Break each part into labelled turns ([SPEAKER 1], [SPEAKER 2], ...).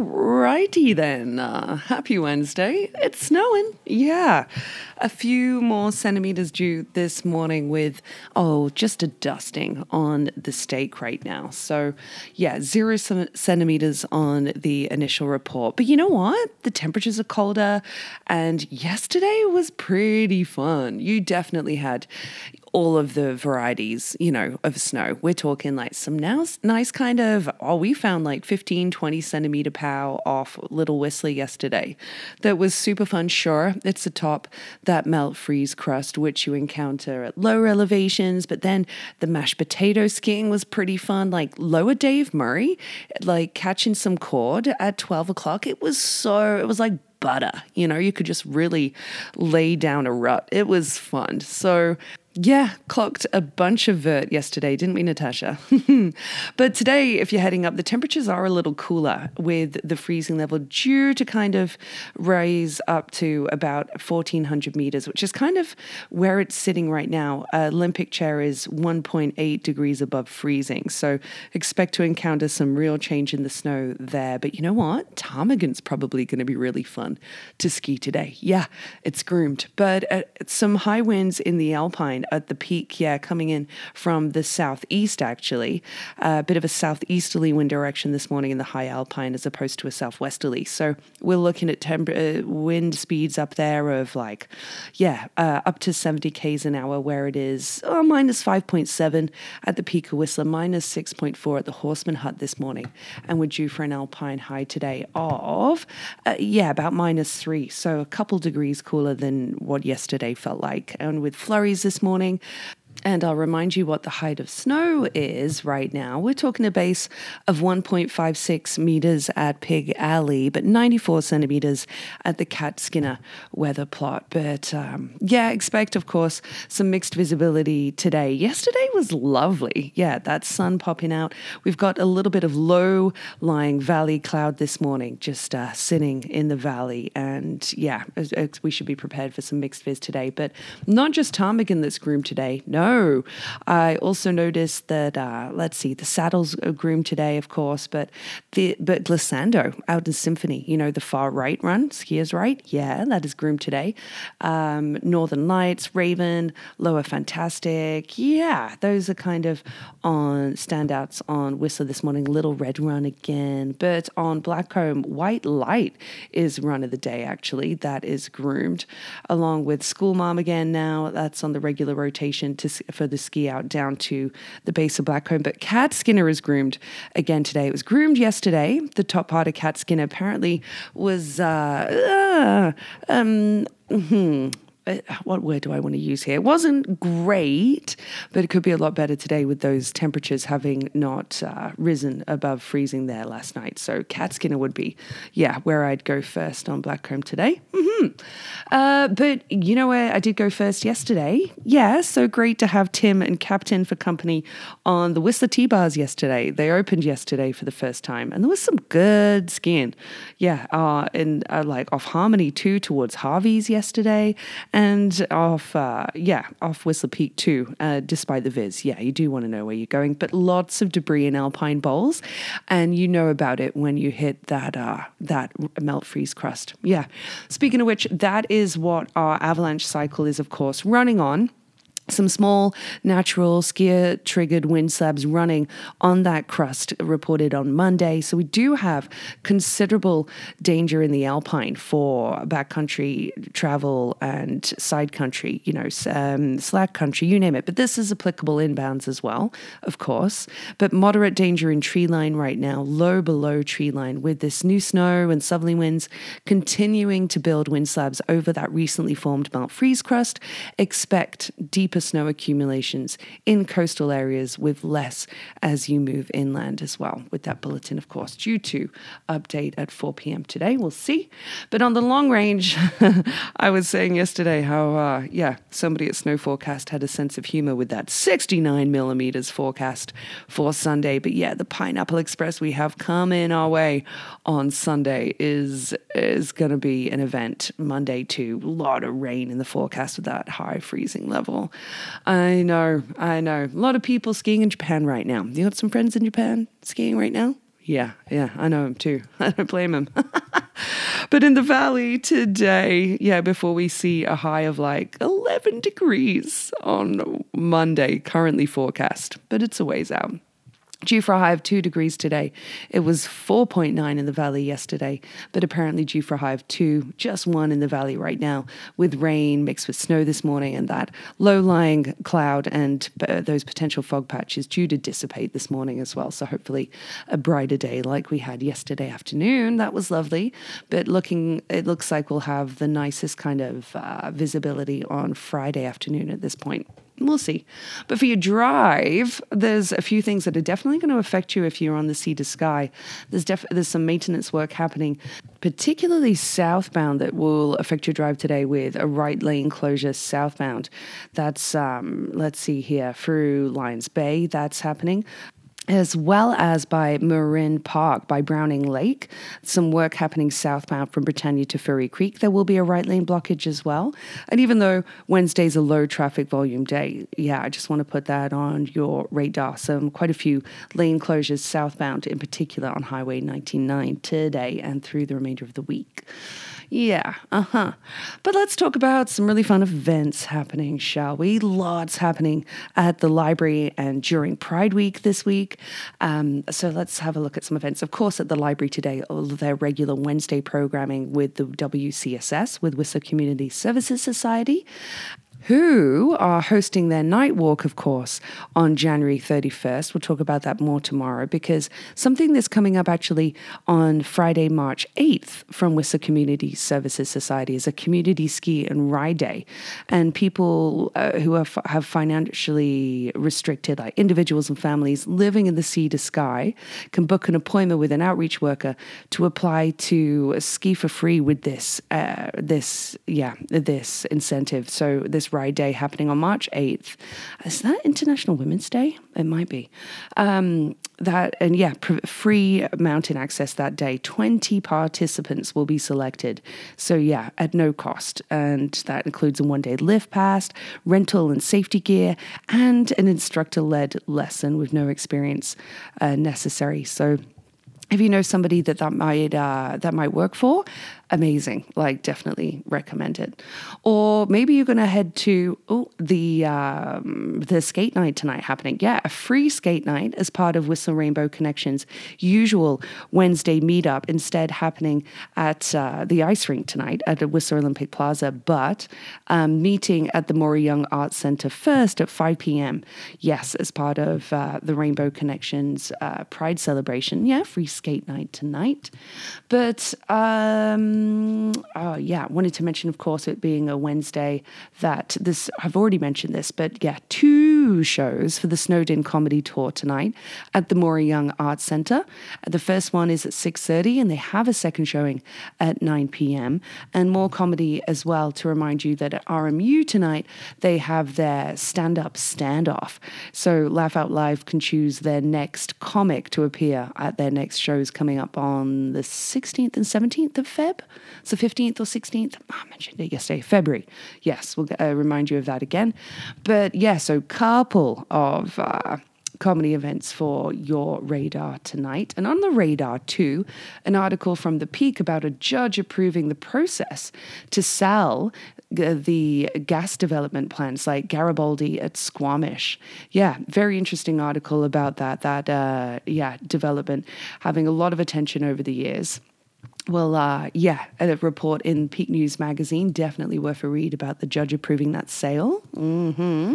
[SPEAKER 1] righty then. Uh, happy Wednesday. It's snowing. Yeah. A few more centimeters due this morning with, oh, just a dusting on the stake right now. So, yeah, zero centimeters on the initial report. But you know what? The temperatures are colder, and yesterday was pretty fun. You definitely had all of the varieties, you know, of snow. We're talking like some nice, nice kind of, oh, we found like 15, 20 centimeter pow off Little Whistler yesterday. That was super fun. Sure, it's the top, that melt freeze crust, which you encounter at lower elevations, but then the mashed potato skiing was pretty fun. Like lower Dave Murray, like catching some cord at 12 o'clock. It was so, it was like butter. You know, you could just really lay down a rut. It was fun. So yeah, clocked a bunch of vert yesterday, didn't we, Natasha? but today, if you're heading up, the temperatures are a little cooler with the freezing level due to kind of rise up to about 1400 meters, which is kind of where it's sitting right now. Uh, Olympic chair is 1.8 degrees above freezing. So expect to encounter some real change in the snow there. But you know what? Ptarmigan's probably going to be really fun to ski today. Yeah, it's groomed. But uh, some high winds in the Alpine at the peak, yeah, coming in from the southeast actually. A uh, bit of a southeasterly wind direction this morning in the high alpine as opposed to a southwesterly. So we're looking at temp- uh, wind speeds up there of like, yeah, uh, up to 70 k's an hour where it is oh, minus 5.7 at the peak of Whistler, minus 6.4 at the Horstman Hut this morning. And we're due for an alpine high today of, uh, yeah, about minus three. So a couple degrees cooler than what yesterday felt like. And with flurries this morning, morning. And I'll remind you what the height of snow is right now. We're talking a base of 1.56 meters at Pig Alley, but 94 centimeters at the Cat Skinner weather plot. But um, yeah, expect, of course, some mixed visibility today. Yesterday was lovely. Yeah, that sun popping out. We've got a little bit of low lying valley cloud this morning, just uh, sitting in the valley. And yeah, we should be prepared for some mixed vis today. But not just ptarmigan that's groomed today. No I also noticed that uh, let's see, the saddles are groomed today, of course, but the but Glissando out in Symphony, you know, the far right run, skiers right, yeah, that is groomed today. Um, Northern Lights, Raven, Lower Fantastic, yeah, those are kind of on standouts on Whistler this morning. Little Red Run again, but on Blackcomb, White Light is run of the day actually. That is groomed, along with Schoolmarm again. Now that's on the regular rotation to for the ski out down to the base of Blackcomb. But Cat Skinner is groomed again today. It was groomed yesterday. The top part of Cat Skinner apparently was uh, uh, um, hmm, uh, what word do I want to use here? It wasn't great, but it could be a lot better today with those temperatures having not uh, risen above freezing there last night. So cat skinner would be, yeah, where I'd go first on black Blackcomb today. Mm-hmm. Uh, but you know where I did go first yesterday? Yeah, so great to have Tim and Captain for company on the Whistler T-Bars yesterday. They opened yesterday for the first time, and there was some good skin. Yeah, uh, and uh, like off Harmony too towards Harvey's yesterday and off, uh, yeah, off Whistler Peak too, uh, despite the viz. Yeah, you do want to know where you're going, but lots of debris in alpine bowls, and you know about it when you hit that uh, that melt freeze crust. Yeah. Speaking of which, that is what our avalanche cycle is, of course, running on some small natural skier triggered wind slabs running on that crust reported on Monday. So we do have considerable danger in the Alpine for backcountry travel and side country, you know, um, slack country, you name it. But this is applicable inbounds as well, of course. But moderate danger in tree line right now, low below tree line, with this new snow and southerly winds continuing to build wind slabs over that recently formed melt freeze crust. Expect deep deeper snow accumulations in coastal areas with less as you move inland as well. With that bulletin, of course, due to update at 4 p.m. today. We'll see. But on the long range, I was saying yesterday how, uh, yeah, somebody at Snow Forecast had a sense of humor with that 69 millimeters forecast for Sunday. But yeah, the Pineapple Express we have coming our way on Sunday is is going to be an event. Monday too, a lot of rain in the forecast with that high freezing level. I know, I know. A lot of people skiing in Japan right now. You got some friends in Japan skiing right now? Yeah, yeah, I know him too. I don't blame him. but in the valley today, yeah, before we see a high of like 11 degrees on Monday, currently forecast, but it's a ways out. Due for a high of 2 degrees today. It was 4.9 in the valley yesterday, but apparently due for a high of 2, just 1 in the valley right now, with rain mixed with snow this morning and that low lying cloud and uh, those potential fog patches due to dissipate this morning as well. So hopefully a brighter day like we had yesterday afternoon. That was lovely, but looking, it looks like we'll have the nicest kind of uh, visibility on Friday afternoon at this point. We'll see. But for your drive, there's a few things that are definitely going to affect you if you're on the sea to sky. There's def- there's some maintenance work happening, particularly southbound, that will affect your drive today with a right lane closure southbound. That's um, let's see here through Lions Bay. That's happening as well as by Murrin Park by Browning Lake. Some work happening southbound from Britannia to Furry Creek. There will be a right lane blockage as well. And even though Wednesday's a low traffic volume day, yeah, I just want to put that on your radar. Some quite a few lane closures southbound, in particular on Highway 99 today and through the remainder of the week. Yeah, uh huh. But let's talk about some really fun events happening, shall we? Lots happening at the library and during Pride Week this week. Um, so let's have a look at some events. Of course, at the library today, all of their regular Wednesday programming with the WCSS, with Whistler Community Services Society who are hosting their night walk, of course, on January 31st. We'll talk about that more tomorrow because something that's coming up actually on Friday, March 8th from Whistler Community Services Society is a community ski and ride day. And people uh, who are, have financially restricted, like individuals and families living in the sea to sky, can book an appointment with an outreach worker to apply to ski for free with this, uh, this, yeah, this incentive. So this Ride Day happening on March 8th. Is that International Women's Day? It might be. Um, that and yeah, pr- free mountain access that day. 20 participants will be selected. So yeah, at no cost. And that includes a one day lift pass, rental and safety gear, and an instructor led lesson with no experience uh, necessary. So if you know somebody that that might uh, that might work for, amazing. Like, definitely recommend it. Or maybe you're going to head to oh, the um, the skate night tonight happening. Yeah, a free skate night as part of Whistler Rainbow Connections' usual Wednesday meetup. Instead, happening at uh, the ice rink tonight at the Whistler Olympic Plaza, but um, meeting at the Maury Young Arts Center first at 5 p.m. Yes, as part of uh, the Rainbow Connections uh, Pride celebration. Yeah, free skate night tonight. But um, oh, yeah, wanted to mention, of course, it being a Wednesday, that this, I've already mentioned this, but yeah, two shows for the Snowed In Comedy Tour tonight at the Maury Young Arts Centre. The first one is at 6.30 and they have a second showing at 9 p.m. And more comedy as well to remind you that at RMU tonight, they have their stand-up standoff. So Laugh Out Live can choose their next comic to appear at their next shows coming up on the 16th and 17th of Feb. So 15th or 16th, I mentioned it yesterday, February. Yes, we'll uh, remind you of that again. But yeah, so couple of uh, comedy events for your radar tonight. And on the radar, too, an article from The Peak about a judge approving the process to sell the gas development plants like Garibaldi at Squamish. Yeah, very interesting article about that. That, uh, yeah, development having a lot of attention over the years. Well, uh, yeah, a report in Peak News magazine, definitely worth a read about the judge approving that sale. Mm-hmm.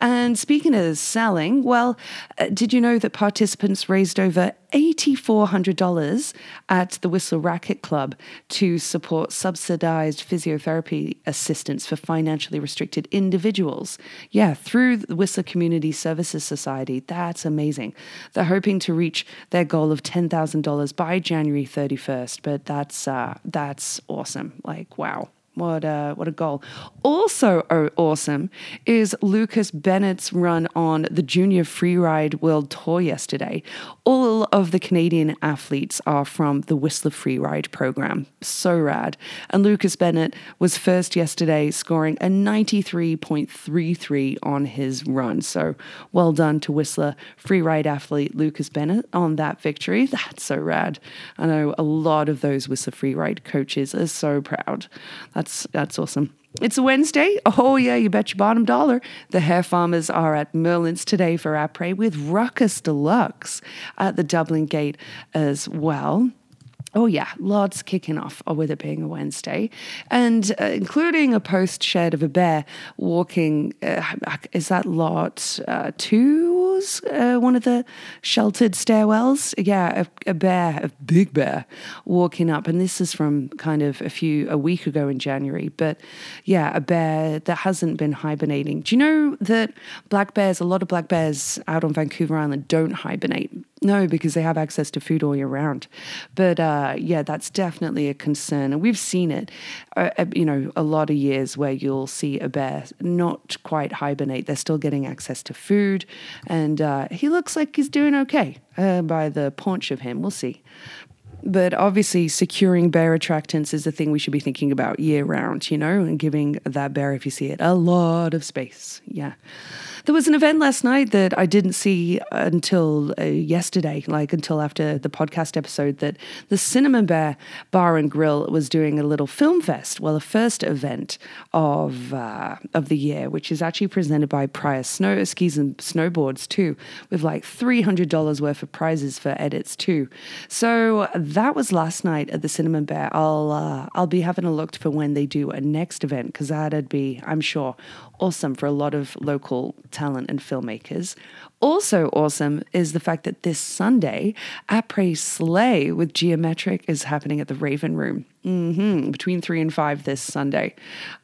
[SPEAKER 1] And speaking of selling, well, uh, did you know that participants raised over $8,400 at the Whistler Racquet Club to support subsidized physiotherapy assistance for financially restricted individuals. Yeah, through the Whistler Community Services Society. That's amazing. They're hoping to reach their goal of $10,000 by January 31st, but that's uh, that's awesome. Like, wow. What a, what a goal. Also oh, awesome is Lucas Bennett's run on the Junior Freeride World Tour yesterday. All of the Canadian athletes are from the Whistler Freeride program. So rad. And Lucas Bennett was first yesterday, scoring a 93.33 on his run. So well done to Whistler Freeride athlete Lucas Bennett on that victory. That's so rad. I know a lot of those Whistler Freeride coaches are so proud. That's that's that's awesome. It's a Wednesday. Oh yeah, you bet your bottom dollar. The hair farmers are at Merlin's today for après with Ruckus Deluxe at the Dublin Gate as well. Oh, yeah, lots kicking off with it being a Wednesday, and uh, including a post shared of a bear walking. Uh, is that lot uh, two? Uh, one of the sheltered stairwells? Yeah, a, a, bear, a big bear, walking up. And this is from kind of a few, a week ago in January. But yeah, a bear that hasn't been hibernating. Do you know that black bears, a lot of black bears out on Vancouver Island don't hibernate? No, because they have access to food all year round. But uh, yeah, that's definitely a concern. And we've seen it, uh, uh, you know, a lot of years where you'll see a bear not quite hibernate. They're still getting access to food. And uh, he looks like he's doing okay uh, by the paunch of him. We'll see. But obviously, securing bear attractants is a thing we should be thinking about year round, you know, and giving that bear, if you see it, a lot of space. Yeah. There was an event last night that I didn't see until uh, yesterday, like until after the podcast episode, that the Cinnamon Bear Bar and Grill was doing a little film fest. Well, a first event of uh, of the year, which is actually presented by Prior Snow Skis and Snowboards too, with like three hundred dollars worth of prizes for edits too. So that was last night at the Cinnamon Bear. I'll uh, I'll be having a look for when they do a next event because that'd be, I'm sure, awesome for a lot of local talent and filmmakers. Also awesome is the fact that this Sunday, Après Slay with Geometric is happening at the Raven Room. Mm-hmm. Between three and five this Sunday.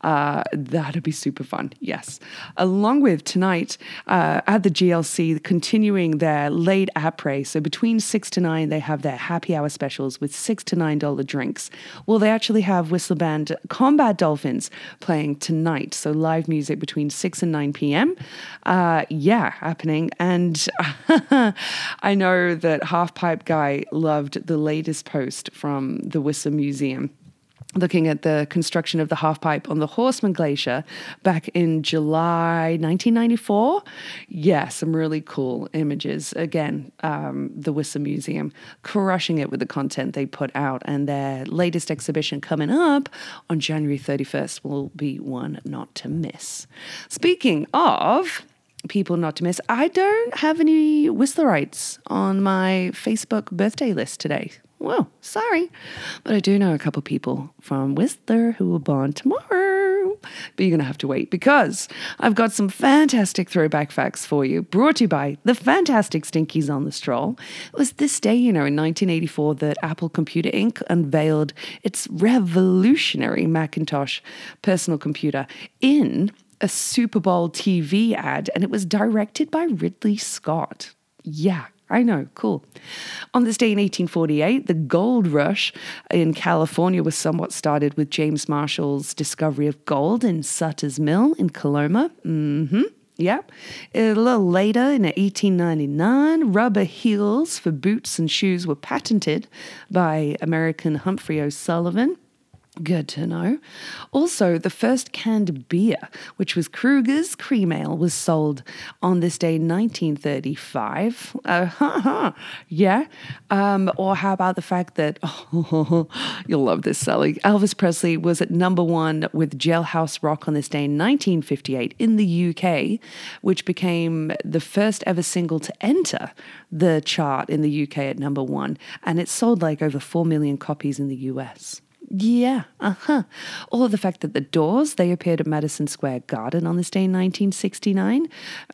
[SPEAKER 1] Uh, that'd be super fun. Yes. Along with tonight uh, at the GLC, continuing their late après. So between six to nine, they have their happy hour specials with six to nine dollar drinks. Well, they actually have Whistler Band Combat Dolphins playing tonight. So live music between six and nine p.m. Uh, yeah, happening. And I know that Half Pipe Guy loved the latest post from the Whistler Museum looking at the construction of the half pipe on the Horstman Glacier back in July 1994. Yeah, some really cool images. Again, um, the Whistler Museum crushing it with the content they put out, and their latest exhibition coming up on January 31st will be one not to miss. Speaking of people not to miss. I don't have any Whistlerites on my Facebook birthday list today. Well, sorry. But I do know a couple people from Whistler who will born tomorrow. But you're going to have to wait because I've got some fantastic throwback facts for you, brought to you by the fantastic Stinkies on the Stroll. It was this day, you know, in 1984 that Apple Computer Inc. unveiled its revolutionary Macintosh personal computer in a Super Bowl TV ad, and it was directed by Ridley Scott. Yeah, I know, cool. On this day in 1848, the gold rush in California was somewhat started with James Marshall's discovery of gold in Sutter's Mill in Coloma. Mm-hmm. Yeah. A little later, in 1899, rubber heels for boots and shoes were patented by American Humphrey O'Sullivan. Good to know. Also, the first canned beer, which was Krueger's Cream Ale, was sold on this day, 1935. Uh, yeah. Um, or how about the fact that, oh, you'll love this, Sally. Elvis Presley was at number one with Jailhouse Rock on this day in 1958 in the UK, which became the first ever single to enter the chart in the UK at number one. And it sold like over 4 million copies in the US Yeah, uh huh. Or the fact that the Doors, they appeared at Madison Square Garden on this day in 1969,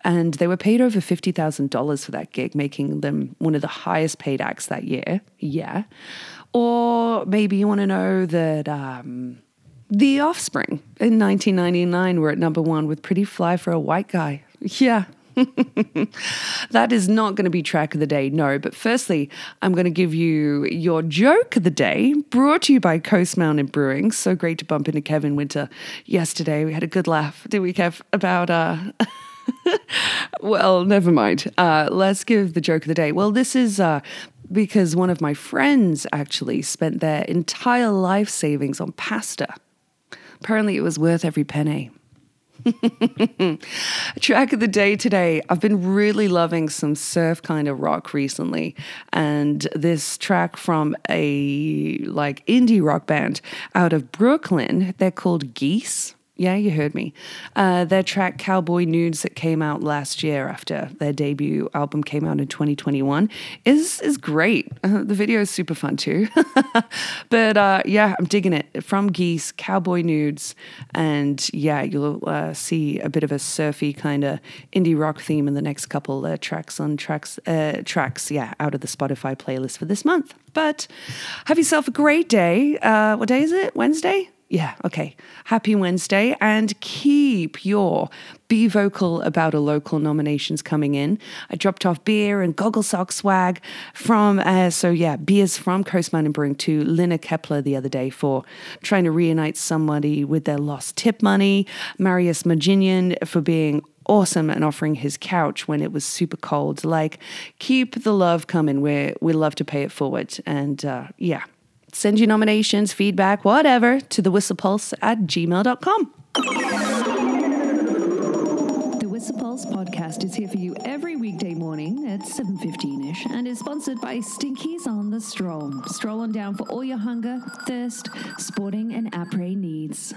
[SPEAKER 1] and they were paid over $50,000 for that gig, making them one of the highest paid acts that year. Yeah. Or maybe you want to know that um, The Offspring in 1999 were at number one with Pretty Fly for a White Guy. Yeah, that is not going to be track of the day, no. But firstly, I'm going to give you your joke of the day, brought to you by Coast Mountain Brewing. So great to bump into Kevin Winter yesterday. We had a good laugh, did we, Kev? About uh. well, never mind. Uh, let's give the joke of the day. Well, this is uh, because one of my friends actually spent their entire life savings on pasta. Apparently, it was worth every penny. Track of the day today. I've been really loving some surf kind of rock recently, and this track from a like indie rock band out of Brooklyn. They're called Geese. Yeah, you heard me. Uh, their track Cowboy Nudes that came out last year after their debut album came out in 2021 is is great. Uh, the video is super fun too. but uh, yeah, I'm digging it. From Geese, Cowboy Nudes, and yeah, you'll uh, see a bit of a surfy kind of indie rock theme in the next couple uh, tracks on tracks uh, tracks. Yeah, out of the Spotify playlist for this month. But have yourself a great day. what day is it? Wednesday. Yeah, okay. Happy Wednesday and keep your be vocal about a local nominations coming in. I dropped off beer and goggle sock swag from, uh, so yeah, beers from Coast Mountain Brewing to Lina Kepler the other day for trying to reunite somebody with their lost tip money. Marius Maginian for being awesome and offering his couch when it was super cold. Like, keep the love coming. We we love to pay it forward. And uh, yeah, Send your nominations, feedback, whatever to the whistlepulse at gmail.com.
[SPEAKER 2] The Whistler Pulse podcast is here for you every weekday morning at 7.15ish and is sponsored by Stinkies on the Stroll. Stroll on down for all your hunger, thirst, sporting and après needs.